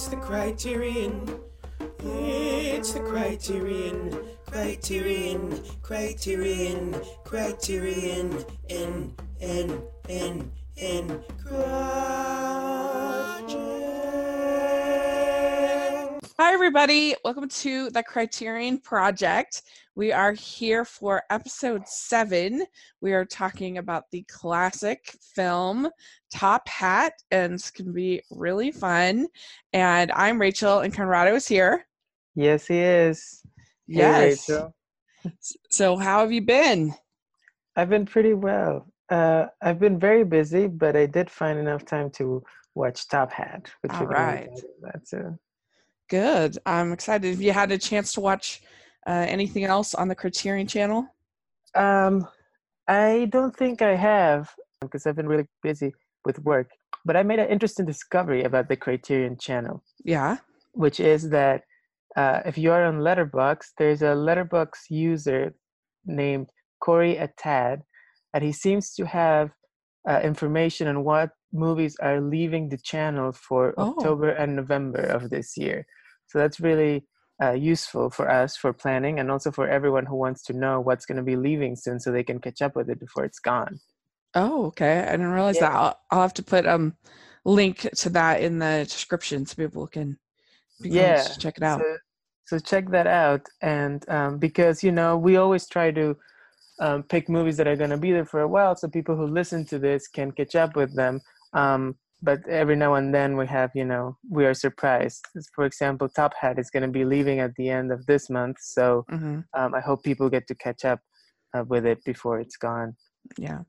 It's the criterion. It's the criterion. Criterion. Criterion. Criterion. N, N, N, N. Project. Everybody. Welcome to the Criterion Project. We are here for episode seven. We are talking about the classic film Top Hat, and it's going to be really fun. And I'm Rachel, and Conrado is here. Yes, he is. Hey, Yes. Rachel. So, how have you been? I've been pretty well. Uh, I've been very busy, but I did find enough time to watch Top Hat, which All we're right. about soon. Good. I'm excited. Have you had a chance to watch uh, anything else on the Criterion channel? Um, I don't think I have because I've been really busy with work. But I made an interesting discovery about the Criterion channel, Yeah. which is that uh, if you are on Letterboxd, there's a Letterboxd user named Corey Atad, and he seems to have uh, information on what movies are leaving the channel for Oh. October and November of this year. So that's really uh, useful for us for planning and also for everyone who wants to know what's going to be leaving soon so they can catch up with it before it's gone. Oh, okay. I didn't realize Yeah. that. I'll, I'll have to put um link to that in the description so people can, Yeah, check it out. So, so check that out. And um, because, you know, we always try to um, pick movies that are going to be there for a while so people who listen to this can catch up with them. Um, but every now and then we have, you know, we are surprised. For example, Top Hat is going to be leaving at the end of this month. So hmm um, I hope people get to catch up uh, with it before it's gone. Yeah.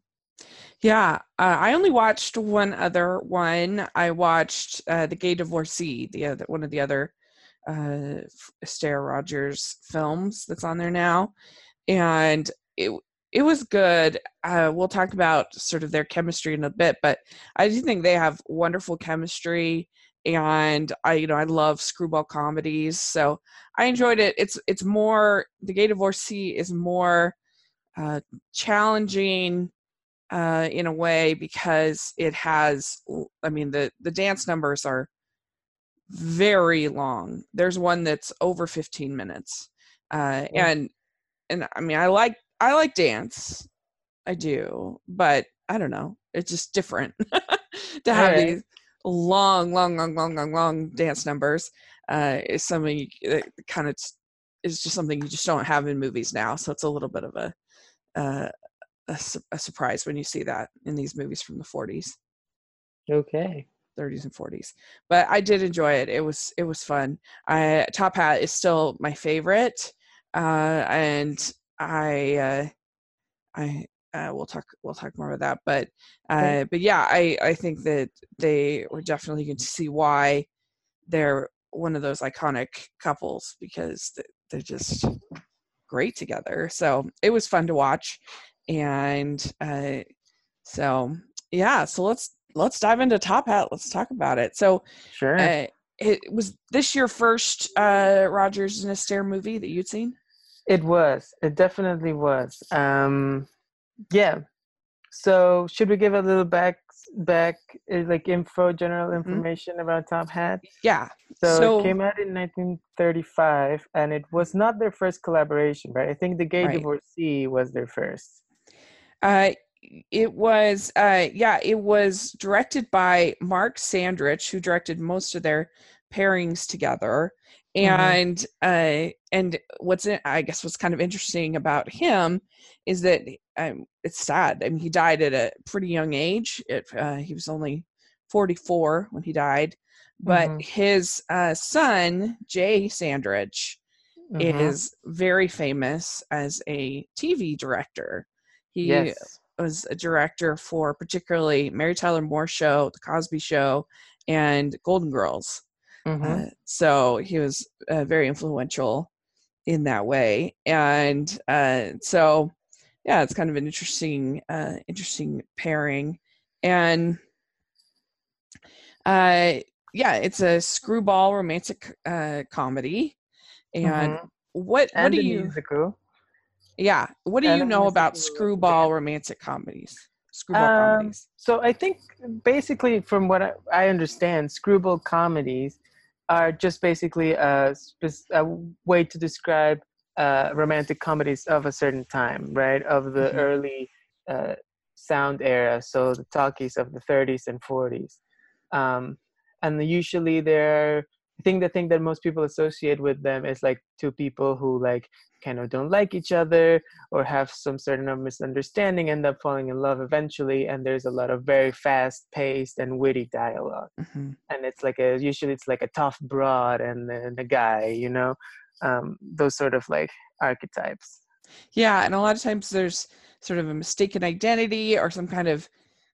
Yeah. Uh, I only watched one other one. I watched uh, The Gay Divorcee, the other one of the other uh, Astaire Rogers films that's on there now. And it, it was good. Uh, we'll talk about sort of their chemistry in a bit, but I do think they have wonderful chemistry. And I, you know, I love screwball comedies, so I enjoyed it. It's it's more the Gay Divorcee is more uh, challenging uh, in a way because it has i mean the the dance numbers are very long there's one that's over 15 minutes uh, and and i mean i like i like dance. I do but i don't know. It's just different to have Alright. these long long long long long long dance numbers uh is something that kind of is just something you just don't have in movies now so it's a little bit of a uh, a, su- a surprise when you see that in these movies from the 40s Okay. 30s and 40s but i did enjoy it. It was it was fun. I top hat is still my favorite uh and i uh i uh, we'll talk we'll talk more about that but uh Okay. but yeah i i think that they were definitely going to see why they're one of those iconic couples because they're just great together so it was fun to watch and uh so yeah so let's let's dive into top hat let's talk about it so Sure. uh, it was this your first uh rogers and astaire movie that you'd seen It was. It definitely was. Um, yeah. So should we give a little back back uh, like info, general information about Top Hat? yeah So, Mm-hmm. So- it came out in 1935, and it was not their first collaboration, right? I think The Gay Right. Divorcee was their first. uh it was uh yeah it was directed by mark sandrich who directed most of their pairings together Mhm. and uh and what's in, i guess what's kind of interesting about him is that um, it's sad i mean he died at a pretty young age it, uh, he was only 44 when he died but Mhm. his uh, son jay sandrich Mhm. is very famous as a tv director he yes. was a director for particularly Mary Tyler Moore Show, The Cosby Show, and Golden Girls. Mhm. Uh, so he was uh, very influential in that way, and uh, so yeah, it's kind of an interesting, uh, interesting pairing, and uh, yeah, it's a screwball romantic uh, comedy, and Mhm. what what and do you musical. yeah what do and you know about screwball romantic comedies? Screwball Um, comedies. So I think basically, from what I, I understand, screwball comedies are just basically a, a way to describe uh, romantic comedies of a certain time, right? Of the mm-hmm. early uh, sound era, so the talkies of the 30s and 40s. Um, and usually they're I think the thing that most people associate with them is like two people who like kind of don't like each other or have some certain of misunderstanding end up falling in love eventually and there's a lot of very fast paced and witty dialog mm-hmm. and it's like a usually it's like a tough broad and then a guy you know? Um, those sort of like archetypes. Yeah and a lot of times there's sort of a mistaken identity or some kind of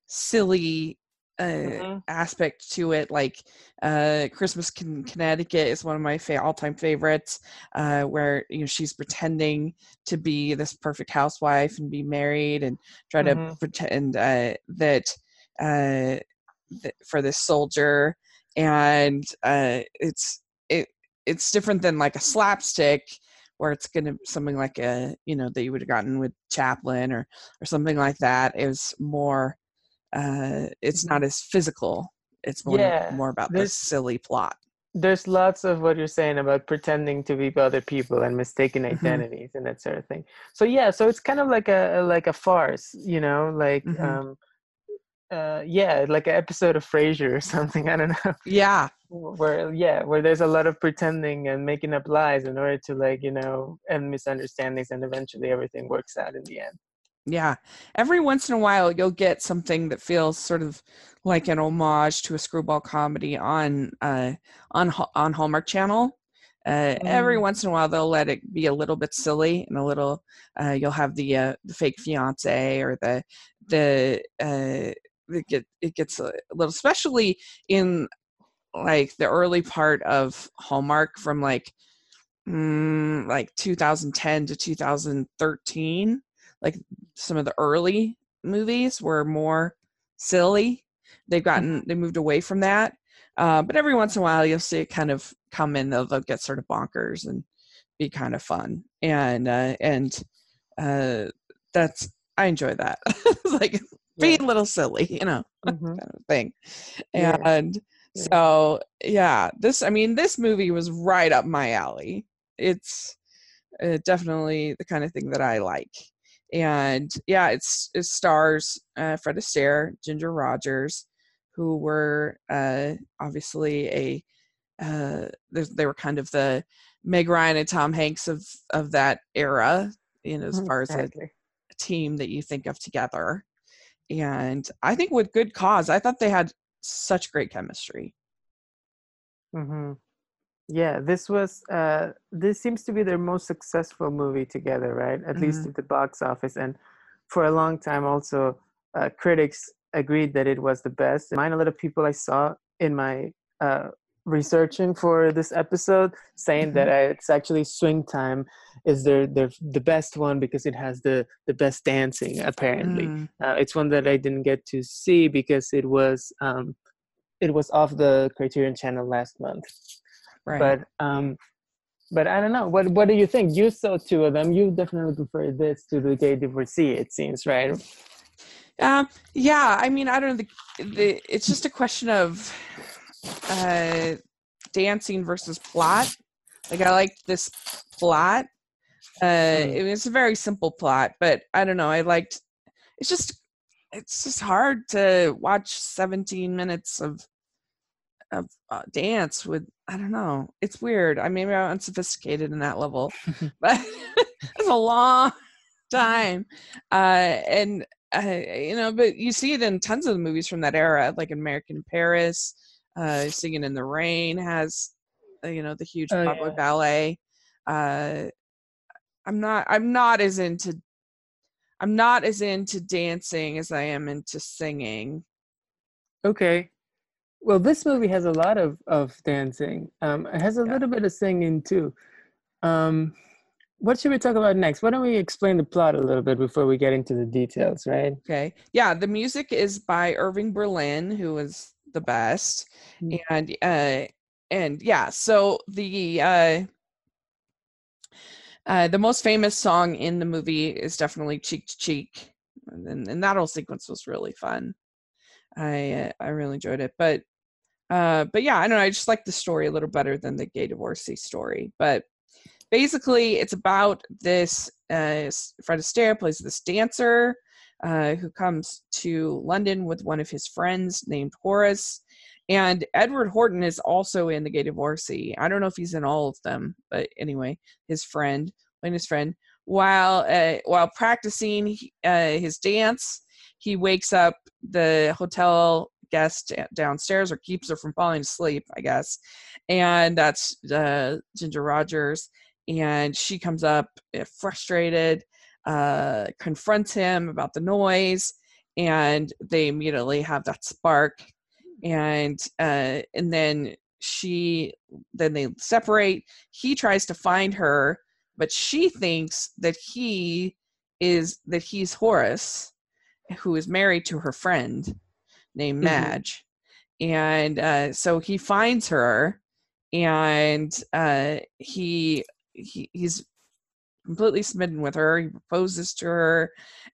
silly uh, mm-hmm. aspect to it. Like uh, Christmas in Connecticut is one of my fa- all-time favorites, uh, where you know she's pretending to be this perfect housewife and be married and try mm-hmm. to pretend uh, that uh, th- for this soldier, and uh, it's it it's different than like a slapstick where it's gonna something like a you know that you would have gotten with Chaplin or or something like that. It was more uh, it's not as physical. It's more yeah, more about this silly plot. There's lots of what you're saying about pretending to be other people and mistaken mm-hmm. identities mm-hmm. and that sort of thing. So yeah, so it's kind of like a like a farce, you know, like mm-hmm. um, uh, yeah, like an episode of Frasier or something. I don't know. Yeah. Where yeah, where there's a lot of pretending and making up lies in order to like you know and misunderstandings, and eventually everything works out in the end. Yeah. Every once in a while, you'll get something that feels sort of like an homage to a screwball comedy on uh, on on Hallmark Channel. Uh, mm. Every once in a while, they'll let it be a little bit silly and a little. Uh, you'll have the uh, the fake fiance or the the uh, it, get, it gets a little, especially in like the early part of Hallmark from like mm, like 2010 to 2013 like some of the early movies were more silly. They've mm-hmm. gotten they moved away from that. Uh, but every once in a while, you'll see it kind of come in. They'll, they'll get sort of bonkers and be kind of fun, and uh, and uh, that's I enjoy that. it's like being a little silly, you know, mm-hmm. kind of thing. And yeah. so, yeah, this I mean, this movie was right up my alley. It's uh, definitely the kind of thing that I like and yeah, it's it stars uh, Fred Astaire, Ginger Rogers, who were uh, obviously a uh, they were kind of the Meg Ryan and Tom Hanks of of that era, you know, as far exactly. as a, a team that you think of together. And I think with good cause, I thought they had such great chemistry. Mm-hmm. Yeah, this was uh this seems to be their most successful movie together, right? At mm-hmm. least at the box office and for a long time also uh, critics agreed that it was the best. Mine a lot of people I saw in my uh researching for this episode saying mm-hmm. that uh, it's actually swing time is their, their the best one because it has the the best dancing apparently mm. uh, it's one that i didn't get to see because it was um it was off the criterion channel last month Right. But um, but I don't know. What what do you think? You saw two of them. You definitely prefer this to the Gay Divorcee. It seems right. Um. Yeah. I mean, I don't know. The, the it's just a question of uh, dancing versus plot. Like I like this plot. Uh, mm. it was a very simple plot, but I don't know. I liked. It's just it's just hard to watch 17 minutes of of uh, dance with I don't know. It's weird. I maybe I'm unsophisticated in that level, but it's a long time. Uh, and uh, you know, but you see it in tons of movies from that era, like American Paris, uh, Singing in the Rain has, uh, you know, the huge oh, Broadway yeah. ballet. Uh, I'm not. I'm not as into. I'm not as into dancing as I am into singing. Okay. Well, this movie has a lot of of dancing. Um, it has a yeah. little bit of singing too. Um, what should we talk about next? Why don't we explain the plot a little bit before we get into the details, right? Okay. Yeah, the music is by Irving Berlin, who is the best, mm-hmm. and uh, and yeah, so the uh, uh, the most famous song in the movie is definitely "Cheek to Cheek," and, and that whole sequence was really fun. I I really enjoyed it. But uh, but yeah, I don't know. I just like the story a little better than the gay divorcee story. But basically, it's about this. Uh, Fred Astaire plays this dancer uh, who comes to London with one of his friends named Horace. And Edward Horton is also in The Gay Divorcee. I don't know if he's in all of them, but anyway, his friend, his friend, while uh, while practicing uh, his dance, he wakes up the hotel guest downstairs or keeps her from falling asleep, I guess. And that's uh, Ginger Rogers. And she comes up eh, frustrated, uh, confronts him about the noise, and they immediately have that spark. And uh, and then she then they separate. He tries to find her, but she thinks that he is that he's Horace, who is married to her friend named mm-hmm. Madge. And uh, so he finds her and uh, he, he he's completely smitten with her. He proposes to her,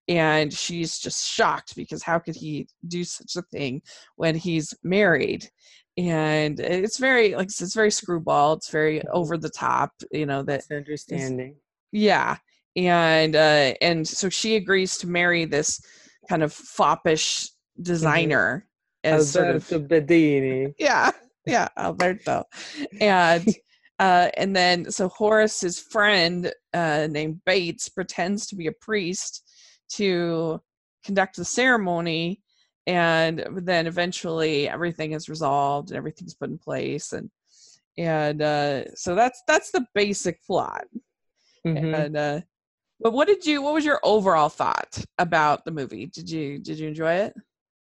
and she's just shocked because how could he do such a thing when he's married? And it's very like it's very screwball. It's very mm-hmm. over the top. You know that understanding. yeah, and uh, and so she agrees to marry this kind of foppish Mm-hmm. designer mm-hmm. as Alberto sort of Beddini. Yeah, yeah, Alberto, and uh, and then so Horace's friend uh, named Bates pretends to be a priest to conduct the ceremony, and then eventually everything is resolved and everything's put in place, and and uh, so that's that's the basic plot, mm-hmm. and. But what did you what was your overall thought about the movie did you did you enjoy it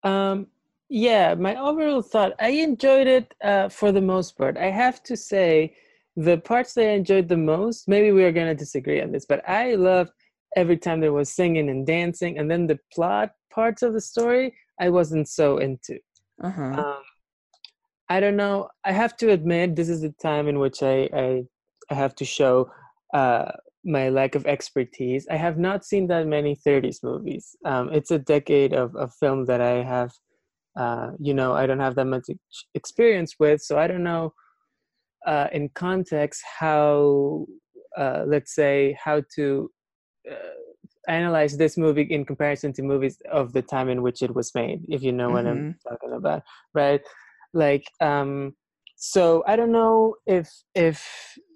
um, yeah, my overall thought, I enjoyed it uh, for the most part. I have to say, the parts that I enjoyed the most, maybe we are going to disagree on this, but I loved every time there was singing and dancing. And then the plot parts of the story, I wasn't so into. Uh-huh. Um, I don't know. I have to admit, this is the time in which I, I, I have to show uh, my lack of expertise. I have not seen that many 30s movies. Um, it's a decade of, of film that I have, uh, you know, I don't have that much experience with. So I don't know uh, in context how, uh, let's say, how to uh, analyze this movie in comparison to movies of the time in which it was made, if you know mm-hmm. what I'm mm-hmm. talking about, right? Like, um, so I don't know if if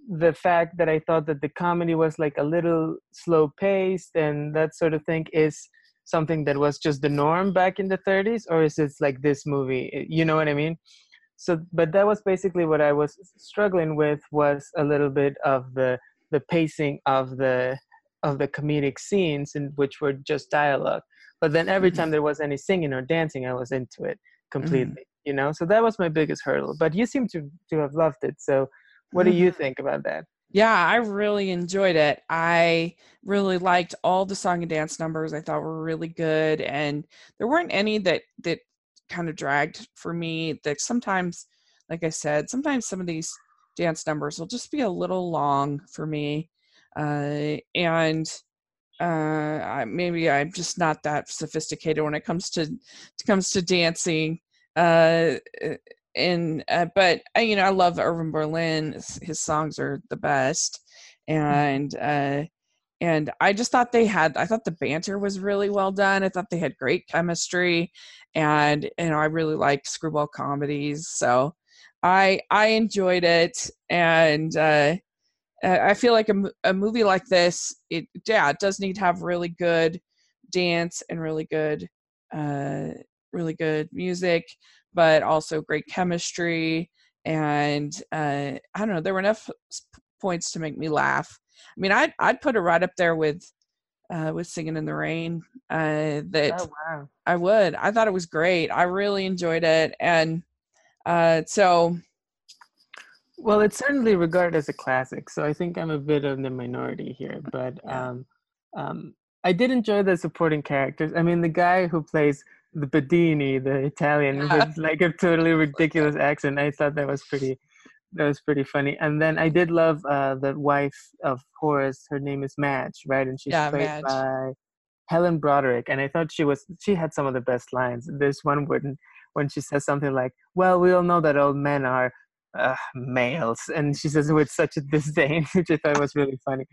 the fact that I thought that the comedy was like a little slow paced and that sort of thing is something that was just the norm back in the 30s or is it like this movie? You know what i mean? So but that was basically what i was struggling with was a little bit of the the pacing of the of the comedic scenes in which were just dialogue. But then every time mm-hmm. there was any singing or dancing i was into it completely mm. you know? So that was my biggest hurdle. But you seem to to have loved it so what do you mm-hmm. think about that? Yeah, I really enjoyed it. I really liked all the song and dance numbers. I thought were really good, and there weren't any that that kind of dragged for me. That sometimes, like I said, sometimes some of these dance numbers will just be a little long for me, uh, and uh, I, maybe I'm just not that sophisticated when it comes to it comes to dancing. Uh, and uh, but uh, you know I love Irving Berlin. His, his songs are the best, mm-hmm. and uh, and I just thought they had. I thought the banter was really well done. I thought they had great chemistry, and you know I really like screwball comedies, so I I enjoyed it, and uh, I feel like a, a movie like this, it yeah, it does need to have really good dance and really good uh really good music but also great chemistry. And uh, I don't know, there were enough points to make me laugh. I mean, I'd I'd put it right up there with uh, with Singing in the Rain. Uh, that oh, wow. I would. I thought it was great. I really enjoyed it, and uh, so. Well, it's certainly regarded as a classic, so I think I'm a bit of the minority here. But um, um, I did enjoy the supporting characters. I mean, the guy who plays the Beddini, the Italian, with like a totally ridiculous accent. I thought that was pretty that was pretty funny. And then I did love uh, the wife of Horace. Her name is Madge, right? And she's yeah, played Madge. by Helen Broderick. And I thought she was she had some of the best lines. There's one when when she says something like, "Well, we all know that old men are uh, males," and she says it with such a disdain, which I thought was really funny.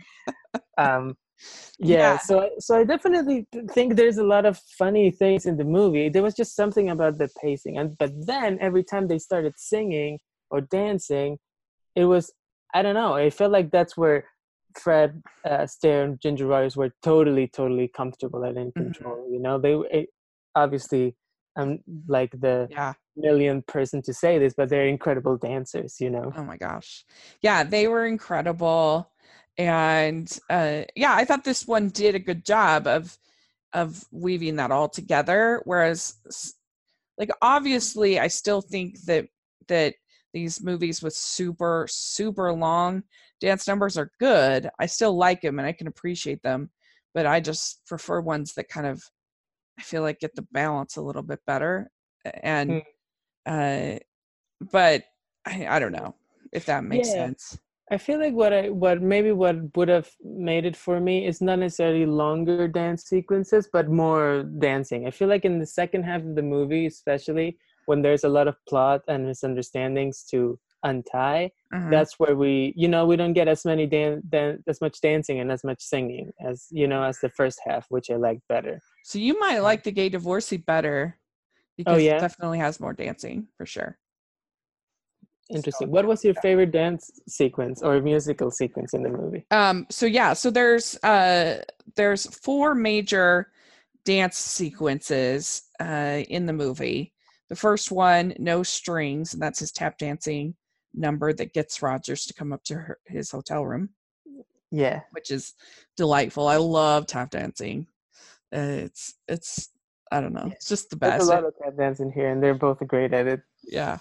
Um, yeah, Yeah. so I- so I definitely think there's a lot of funny things in the movie. There was just something about the pacing, and but then every time they started singing or dancing, it was I don't know. It felt like that's where Fred uh, Astaire and Ginger Rogers were totally, totally comfortable and in Mhm. control. You know, they were- it, obviously I'm like the Yeah. millionth person to say this, but they're incredible dancers. You know. Oh my gosh. Yeah, they were incredible. And uh yeah, I thought this one did a good job of of weaving that all together whereas like obviously I still think that that these movies with super super long dance numbers are good. I still like them and I can appreciate them, but I just prefer ones that kind of I feel like get the balance a little bit better and uh but I, I don't know if that makes Yeah. sense. I feel like what I what maybe what would have made it for me is not necessarily longer dance sequences, but more dancing. I feel like in the second half of the movie, especially when there's a lot of plot and misunderstandings to untie, Mhm. that's where we you know we don't get as many dan- dan- as much dancing and as much singing as you know as the first half, which I like better. So you might like the gay divorcee better because yeah? it definitely has more dancing for sure. Interesting. What was your favorite dance sequence or musical sequence in the movie? Um so yeah, so there's uh there's four major dance sequences uh in the movie. The first one, no strings, and that's his tap dancing number that gets Rogers to come up to her, his hotel room. Yeah. which is delightful. I love tap dancing. Uh, it's it's I don't know. It's just the best. There's a lot of tap dance in here, and they're both great at it. yeah.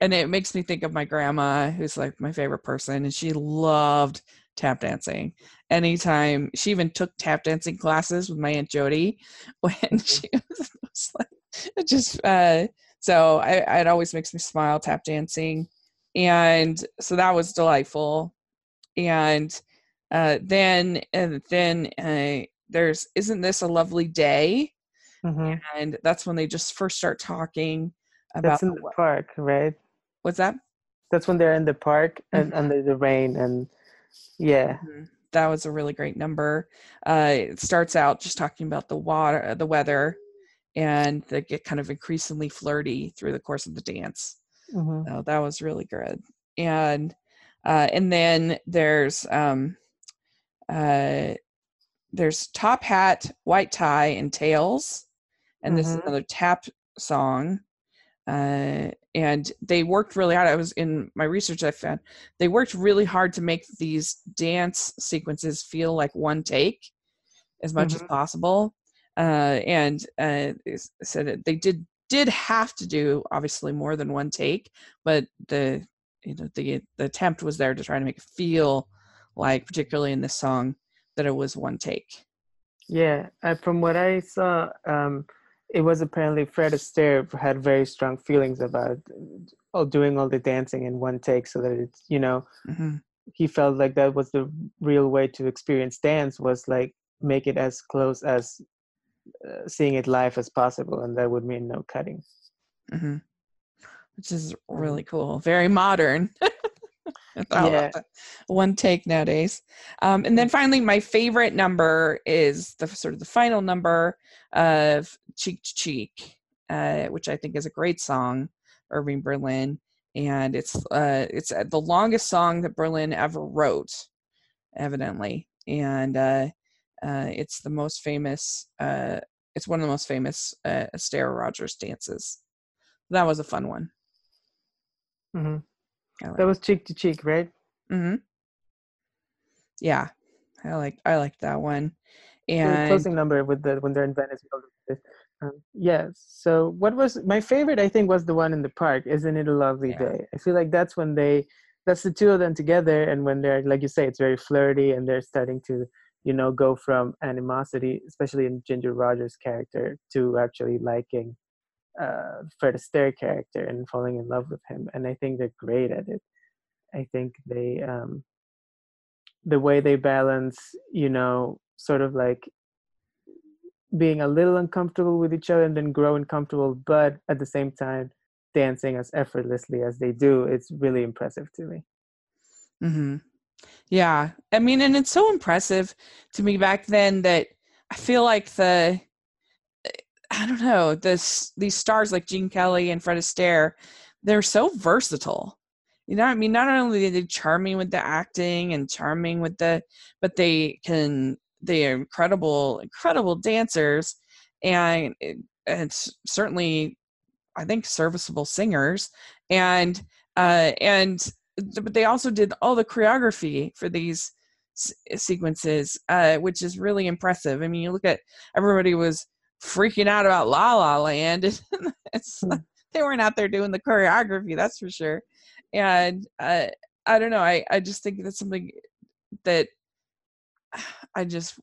And it makes me think of my grandma, who's like my favorite person, and she loved tap dancing. Anytime she even took tap dancing classes with my aunt Jody when Mhm. she was, was like, it just uh, so I, it always makes me smile tap dancing, and so that was delightful. And uh, then and then uh, there's isn't this a lovely day? Mhm. And that's when they just first start talking about That's in the park, right? what's that? That's when they're in the park and Mhm. under the rain, and yeah, Mhm. That was a really great number. Uh, it starts out just talking about the water, uh, the weather, and they get kind of increasingly flirty through the course of the dance. Mhm. So that was really good. And uh, and then there's um, uh, there's top hat, white tie, and tails, and this is Mhm. another tap song. Uh, and they worked really hard. I was in my research. I found they worked really hard to make these dance sequences feel like one take, as much as Mhm. possible. Uh, and uh, said that they did did have to do obviously more than one take, but the you know the the attempt was there to try to make it feel like, particularly in this song, that it was one take. yeah. Uh, from what I saw, um, it was apparently Fred Astaire had very strong feelings about all doing all the dancing in one take, so that it's you know hmm he felt like that was the real way to experience dance was like make it as close as uh, seeing it live as possible, and that would mean no cutting. hmm Which is really cool. Very modern. I thought about Yeah. One take nowadays. Um, and then finally, my favorite number is the sort of the final number of Cheek to Cheek, uh, which I think is a great song, Irving Berlin. And it's uh, it's uh, the longest song that Berlin ever wrote, evidently. And uh, uh, it's the most famous, uh, it's one of the most famous uh, Astaire Rogers dances. That was a fun one. hmm That was cheek to cheek, right? hmm Yeah, I like I like that one. the closing number with the when they're in Venice. we all do this. Um, yeah. So what was my favorite? I think was the one in the park. Isn't it a lovely Yeah. day? I feel like that's when they, that's the two of them together, and when they're like you say, it's very flirty, and they're starting to, you know, go from animosity, especially in Ginger Rogers' character, to actually liking uh, Fred Astaire character and falling in love with him. And I think they're great at it. I think they, um, the way they balance, you know, sort of like being a little uncomfortable with each other and then growing comfortable, but at the same time dancing as effortlessly as they do. It's really impressive to me. Mm-hmm. Yeah. I mean, and it's so impressive to me back then that I feel like the I don't know, this these stars like Gene Kelly and Fred Astaire, they're so versatile. You know, I mean, not only are they charming with the acting and charming with the, but they can they are incredible, incredible dancers, and it's certainly, I think, serviceable singers, and uh, and but they also did all the choreography for these sequences, uh, which is really impressive. I mean, you look at everybody was freaking out about La La Land. it's mm. they weren't out there doing the choreography, that's for sure. And uh, I don't know. I I just think that's something that I just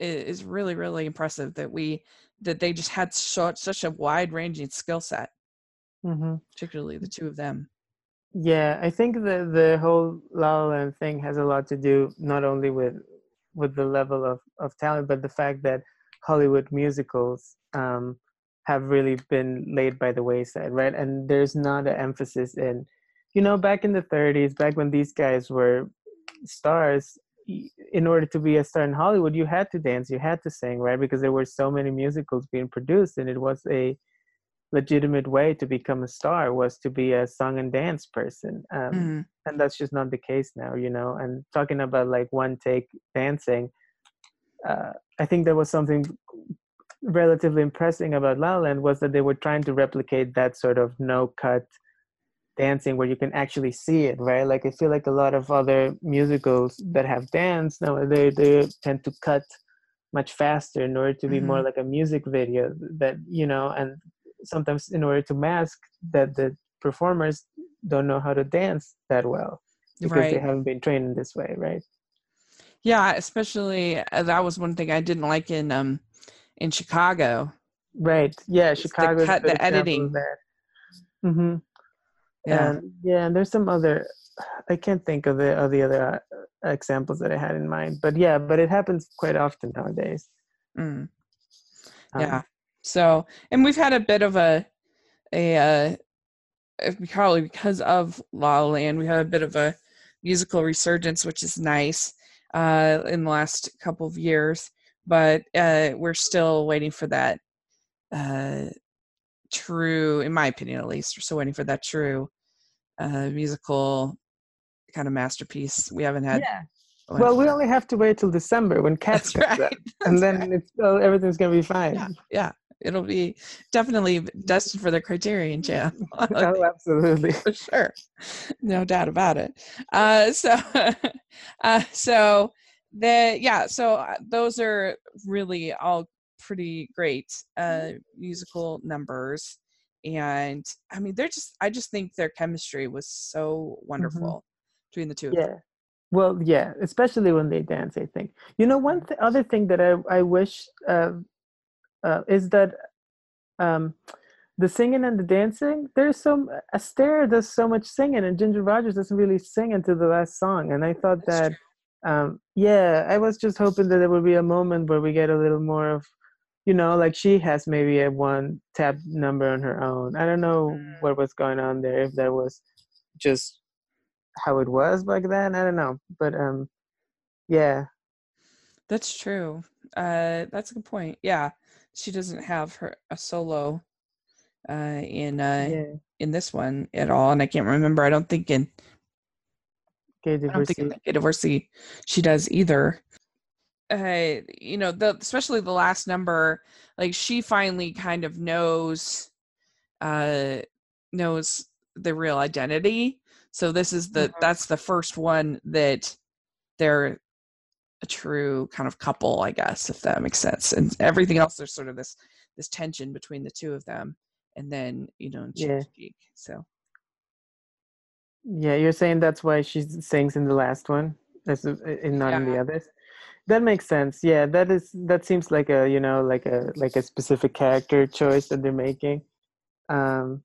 is really really impressive that we that they just had such such a wide ranging skill set, mm-hmm. particularly the two of them. Yeah, I think the the whole La La Land thing has a lot to do not only with with the level of of talent, but the fact that Hollywood musicals um, have really been laid by the wayside, right? And there's not an emphasis in, you know, back in the 30s, back when these guys were stars, in order to be a star in Hollywood, you had to dance, you had to sing, right? Because there were so many musicals being produced, and it was a legitimate way to become a star was to be a song and dance person um, mm-hmm. and that's just not the case now you know and talking about like one take dancing uh, i think there was something relatively impressive about La La Land was that they were trying to replicate that sort of no cut dancing where you can actually see it right like i feel like a lot of other musicals that have dance now they they tend to cut much faster in order to be mm-hmm. more like a music video that you know and sometimes in order to mask that the performers don't know how to dance that well because right. they haven't been trained in this way right yeah especially uh, that was one thing i didn't like in um in chicago. Right. Yeah chicago the, cut, the editing. there mm-hmm. yeah. And, yeah and there's some other i can't think of the of the other uh, examples that i had in mind but yeah but it happens quite often nowadays. Mm. yeah. Um, so, and we've had a bit of a a uh, probably because of La La Land, we had a bit of a musical resurgence, which is nice uh, in the last couple of years. But uh, we're still waiting for that uh, true, in my opinion at least, we're still waiting for that true uh, musical kind of masterpiece. We haven't had. Yeah. Well, we only have to wait till December when Cats comes right. out, and then right. it's, oh, everything's gonna be fine. Yeah, yeah, it'll be definitely destined for the criterion channel oh absolutely. For sure. No doubt about it. Uh, so uh, so the yeah so uh, those are really all pretty great uh, musical numbers. And i mean they're just i just think their chemistry was so mm-hmm. wonderful mm-hmm. between the two yeah. Well yeah especially when they dance i think. You know one th- other thing that i i wish uh, uh, is that um, the singing and the dancing, there's some Astaire does so much singing, and Ginger Rogers doesn't really sing until the last song. And I thought that, um, yeah, I was just hoping that there would be a moment where we get a little more of, you know, like she has maybe a one tap number on her own. I don't know mm. what was going on there. If that was just how it was back then, I don't know. But um, yeah, that's true. Uh, that's a good point. Yeah she doesn't have her a solo uh in uh yeah. in this one at all and i can't remember i don't think in think Divorcee she does either. Uh, you know, the especially the last number, like she finally kind of knows, uh, knows the real identity. So this is the mm-hmm. that's the first one that they're a true kind of couple, I guess, if that makes sense. And everything else, there's sort of this this tension between the two of them, and then you know, yeah. cheek. So. Yeah, you're saying that's why she sings in the last one, as in not yeah. in the others. That makes sense. Yeah, that is that seems like a you know like a like a specific character choice that they're making. Um,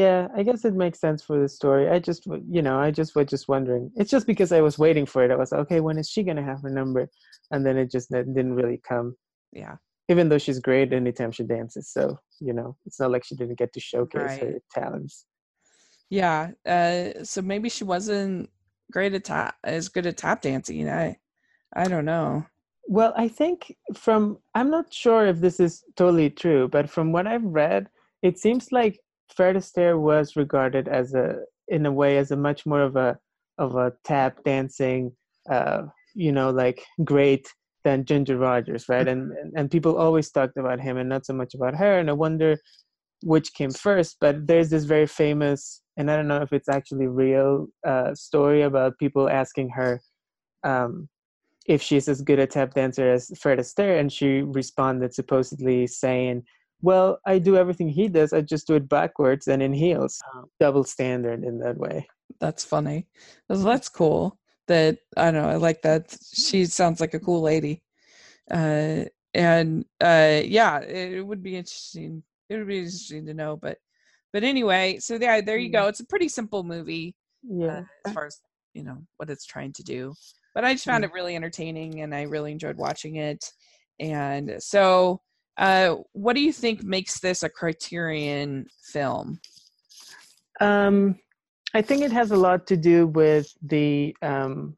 yeah, I guess it makes sense for the story. I just, you know, I just was just wondering. It's just because I was waiting for it. I was like, okay, when is she gonna have her number? And then it just didn't really come. Yeah. even though she's great anytime she dances. So you know, it's not like she didn't get to showcase Right. her talents. Yeah. Uh, so maybe she wasn't great at tap as good at tap dancing. I I don't know. Well, I think from I'm not sure if this is totally true, but from what I've read, it seems like Fred Astaire was regarded as a in a way as a much more of a of a tap dancing uh you know like great than Ginger Rogers, right? And and, people always talked about him and not so much about her and I wonder which came first, but there's this very famous and I don't know if it's actually real uh story about people asking her um if she's as good a tap dancer as Fred Astaire, and she responded supposedly saying, "Well, I do everything he does. I just do it backwards and in heels. Double standard in that way." That's funny. That's- cool. That I don't know. I like that. She sounds like a cool lady. Uh, and uh, yeah, it, it would be interesting. It would be interesting to know. But but anyway, so yeah, there you go. It's a pretty simple movie Yeah. uh, as far as you know what it's trying to do. But I just found it really entertaining, and I really enjoyed watching it. And so, uh, what do you think makes this a Criterion film? Um, I think it has a lot to do with the um,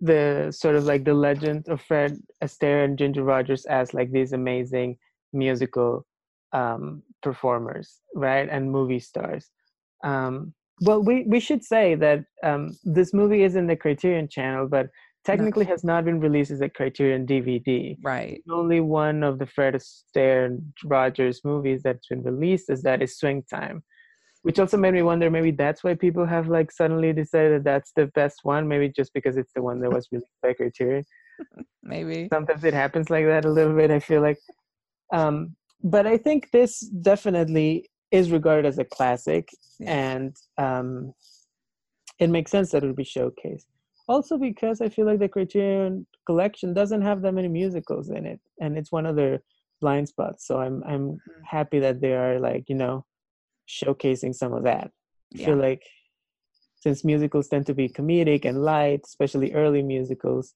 the sort of like the legend of Fred Astaire and Ginger Rogers as like these amazing musical um, performers, right, and movie stars. Um, well, we we should say that um, this movie is in the Criterion Channel, but technically has not been released as a Criterion DVD Right. only one of the Fred Astaire and Rogers movies that's been released is that is Swing Time, which also made me wonder maybe that's why people have like suddenly decided that that's the best one. Maybe just because it's the one that was released by Criterion. Maybe. Sometimes it happens like that a little bit. I feel like, um, but I think this definitely is regarded as a classic, Yeah. and um, it makes sense that it would be showcased. Also, because I feel like the Criterion collection doesn't have that many musicals in it, and it's one of their blind spots. So I'm I'm Mhm. happy that they are like you know showcasing some of that. I Yeah. feel like since musicals tend to be comedic and light, especially early musicals,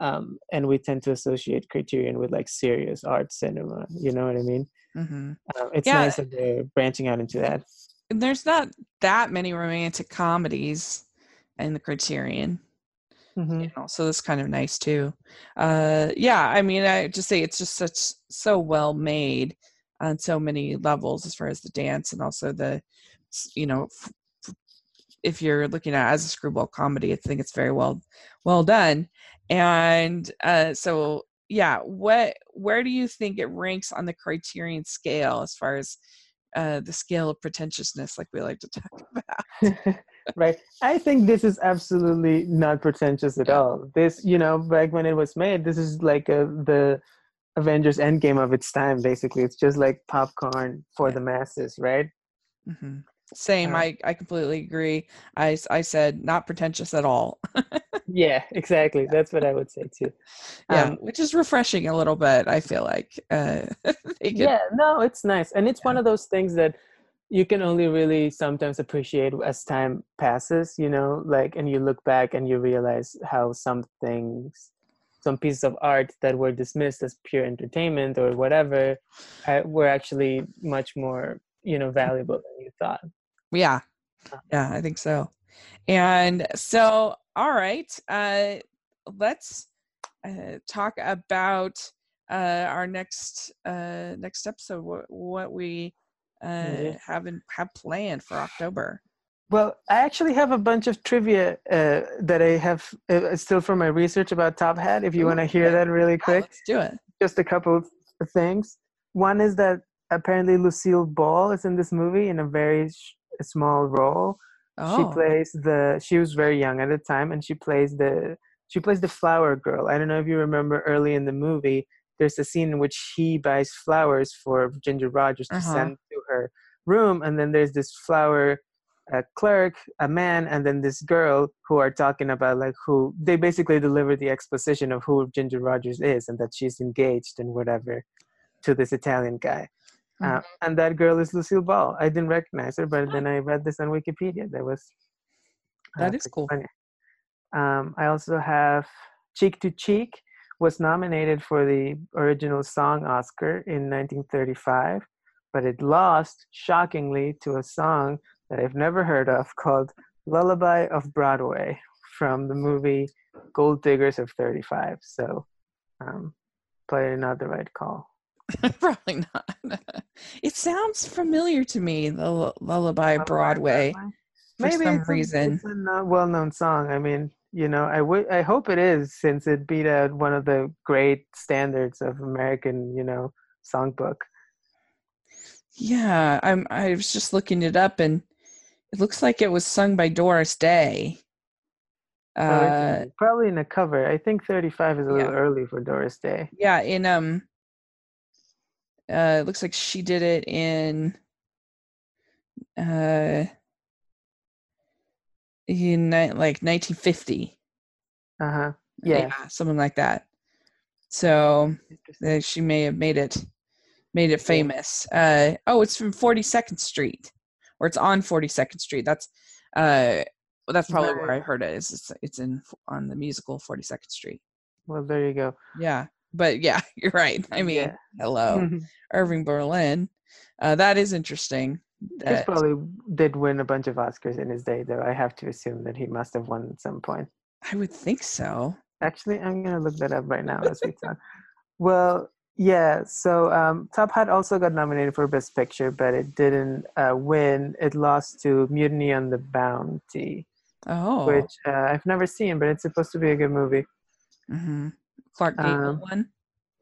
um, and we tend to associate Criterion with like serious art cinema. You know what I mean? hmm Uh, it's Yeah. nice that they're branching out into that. There's not that many romantic comedies in the Criterion. Hmm you know, so that's kind of nice too. Uh, yeah, I mean, I just say it's just such so well made on so many levels as far as the dance and also the, you know, if you're looking at it as a screwball comedy, I think it's very well well done. And uh, so, yeah, what where do you think it ranks on the Criterion scale as far as uh, the scale of pretentiousness, like we like to talk about? right. I think this is absolutely not pretentious at Yeah. all. This, you know, back when it was made, this is like a, the Avengers Endgame of its time. Basically, it's just like popcorn for Yeah. the masses, right? hmm Same, Uh, I, I completely agree. i i said not pretentious at all. Yeah, exactly. That's what I would say too. yeah, Um, which is refreshing a little bit. I feel like uh, yeah no it's nice and it's one of those things that you can only really sometimes appreciate as time passes you know like and you look back and you realize how some things some pieces of art that were dismissed as pure entertainment or whatever uh, were actually much more you know valuable than you thought yeah, Uh. yeah, I think so. And so, all right, uh, let's uh, talk about uh, our next uh, next episode. What what we uh, have in, have planned for October. well i actually have a bunch of trivia uh, that i have uh, still from my research about top hat if you want to hear that really quick let's do it. just a couple of things. One is that apparently Lucille Ball is in this movie in a very sh- small role. Oh. She plays the. She was very young at the time, and she plays the. She plays the flower girl. I don't know if you remember early in the movie. There's a scene in which he buys flowers for Ginger Rogers to Uh-huh. send to her room, and then there's this flower a clerk, a man, and then this girl who are talking about like who they basically deliver the exposition of who Ginger Rogers is and that she's engaged and whatever to this Italian guy. Uh, and that girl is Lucille Ball. I didn't recognize her, but then I read this on Wikipedia. That was uh, That is cool. Um, I also have Cheek to Cheek, was nominated for the original song Oscar in 1935, but it lost shockingly to a song that I've never heard of called Lullaby of Broadway from the movie Gold Diggers of 35. So, um, probably not the right call. Probably not. it sounds familiar to me, the Lu- Lullaby Broadway. For Maybe some it's a, reason. it's a not well-known song. I mean, you know, I would, I hope it is, since it beat out one of the great standards of American, you know, songbook. Yeah, I'm. I was just looking it up, and it looks like it was sung by Doris Day. Uh, Probably in a cover. I think 35 is a little early for Doris Day. yeah, in um, uh, it looks like she did it in, uh, in like 1950. Uh huh. Yeah. something like that. So uh, she may have made it made it famous. Uh, oh, it's from 42nd Street, or it's on 42nd Street. That's uh, well, that's probably where I heard it. Is it's it's in on the musical 42nd Street. Well, there you go. Yeah, but yeah, you're right. I mean, Yeah. hello, Irving Berlin. Uh, that is interesting. He probably did win a bunch of Oscars in his day, though. I have to assume that he must have won at some point. I would think so. Actually, I'm gonna look that up right now as we talk. Well, yeah. So um, Top Hat also got nominated for Best Picture, but it didn't uh, win. It lost to Mutiny on the Bounty, Oh, which uh, I've never seen, but it's supposed to be a good movie. hmm Clark Gable um, one.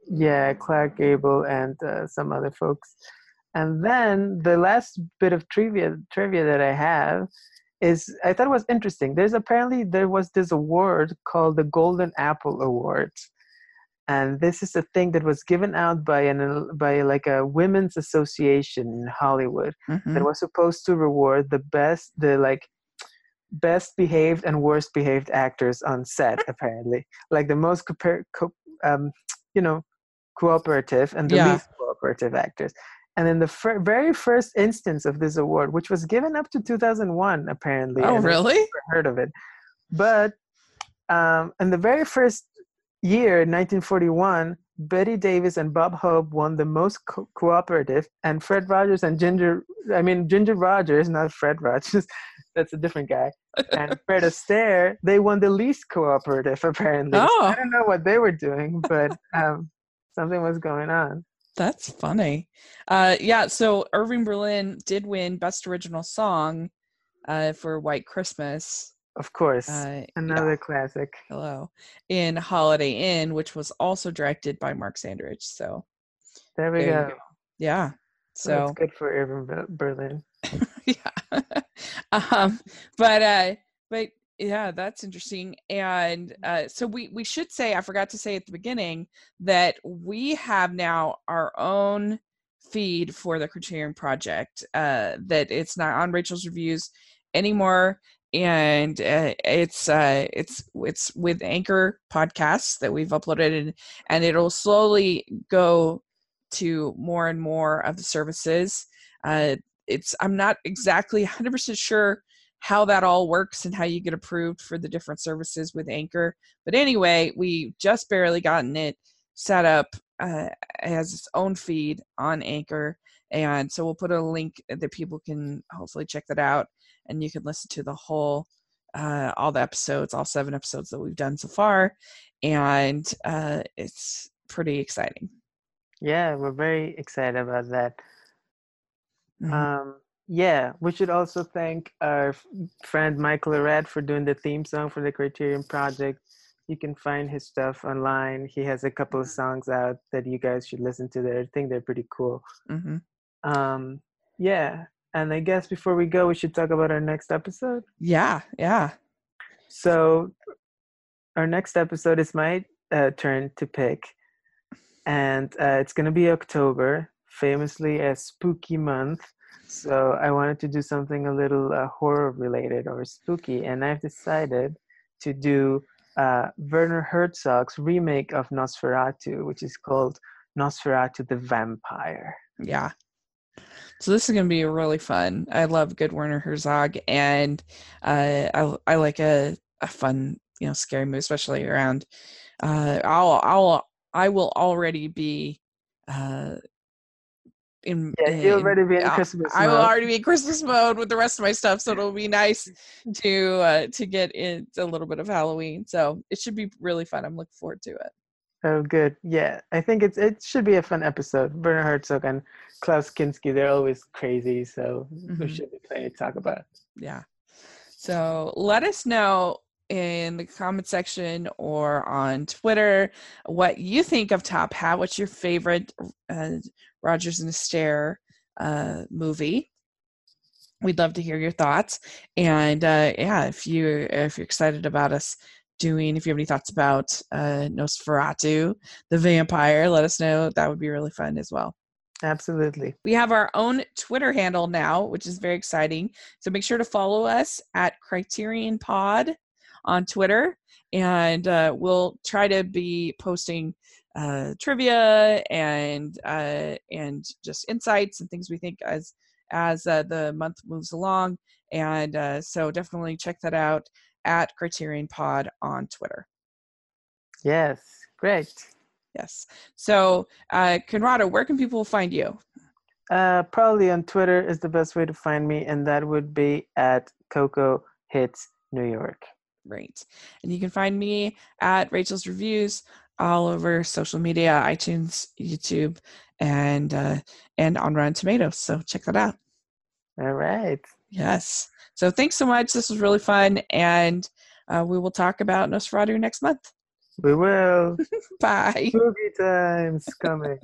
Yeah, Clark Gable and uh, some other folks. And then the last bit of trivia trivia that I have is I thought it was interesting. There's apparently there was this award called the Golden Apple Award. And this is a thing that was given out by an by like a women's association in Hollywood Mhm. that was supposed to reward the best the like best behaved and worst behaved actors on set apparently like the most compar- co- um, you know cooperative and the Yeah. least cooperative actors and in the fir- very first instance of this award which was given up to 2001 apparently Oh, really? never heard of it but um, in the very first year 1941 Bette Davis and bob hope won the most co- cooperative and fred rogers and ginger i mean ginger rogers not fred rogers that's a different guy and fred astaire they won the least cooperative apparently Oh. i don't know what they were doing but um, something was going on That's funny. Uh, yeah, so Irving Berlin did win Best Original Song uh, for White Christmas. Of course Uh, another classic hello. In Holiday Inn, which was also directed by Mark Sandrich. So, there we there go go. yeah. so it's So, good for irving berlin yeah. um, but, uh, but yeah, that's interesting. And uh, so we, we should say, I forgot to say at the beginning, that we have now our own feed for the Criterion Project. Uh, that it's not on Rachel's reviews anymore, and uh, it's uh, it's it's with Anchor podcasts that we've uploaded, and, and it'll slowly go to more and more of the services. Uh, it's I'm not exactly 100% sure how that all works and how you get approved for the different services with Anchor. But anyway, we just barely gotten it set up uh, as its own feed on Anchor. And so we'll put a link that people can hopefully check that out and you can listen to the whole, uh, all the episodes, all seven episodes that we've done so far. And uh, it's pretty exciting. yeah we're very excited about that Mhm. Um, yeah, we should also thank our friend Michael Lloret for doing the theme song for the Criterion Project. You can find his stuff online. He has a couple of songs out that you guys should listen to. There, I think they're pretty cool. Mhm. Um, yeah, and I guess before we go, we should talk about our next episode. Yeah, yeah. So, our next episode is my uh, turn to pick, and uh, it's going to be October, famously a spooky month. So, I wanted to do something a little uh, horror related or spooky, and I've decided to do uh, Werner Herzog's remake of Nosferatu, which is called Nosferatu the Vampire. Yeah. So this is going to be really fun. I love good Werner Herzog, and uh, I I like a a fun you know scary movie, especially around uh, I'll I'll I will already be uh, in. Yeah, you'll already be in I'll- Christmas I will mode. already be in Christmas mode with the rest of my stuff, so it'll be nice to uh, to get into a little bit of Halloween. So it should be really fun. I'm looking forward to it. Oh, good. Yeah, I think it's it should be a fun episode. Werner Herzog and Klaus Kinski, they're always crazy, so there Mhm. should be plenty to talk about. Yeah. So let us know in the comment section or on Twitter what you think of Top Hat. What's your favorite uh, Rogers and Astaire uh, movie? We'd love to hear your thoughts. And uh, yeah, if you if you're excited about us doing, if you have any thoughts about uh, Nosferatu, the vampire, let us know. That would be really fun as well. Absolutely. We have our own Twitter handle now, which is very exciting. So make sure to follow us at Criterion Pod on Twitter, and uh, we'll try to be posting uh, trivia and uh, and just insights and things we think as as uh, the month moves along. And uh, so definitely check that out at Criterion Pod on Twitter. Yes. Great. Yes. So, uh, Conrado, where can people find you? Uh, probably on Twitter is the best way to find me, and that would be at Coco Hits New York. Right. And you can find me at Rachel's Reviews all over social media, iTunes, YouTube, and uh, and on Rotten Tomatoes. So check that out. All right. Yes. So thanks so much. This was really fun, and uh, we will talk about Nosferatu next month. We will. Bye. Spooky times coming.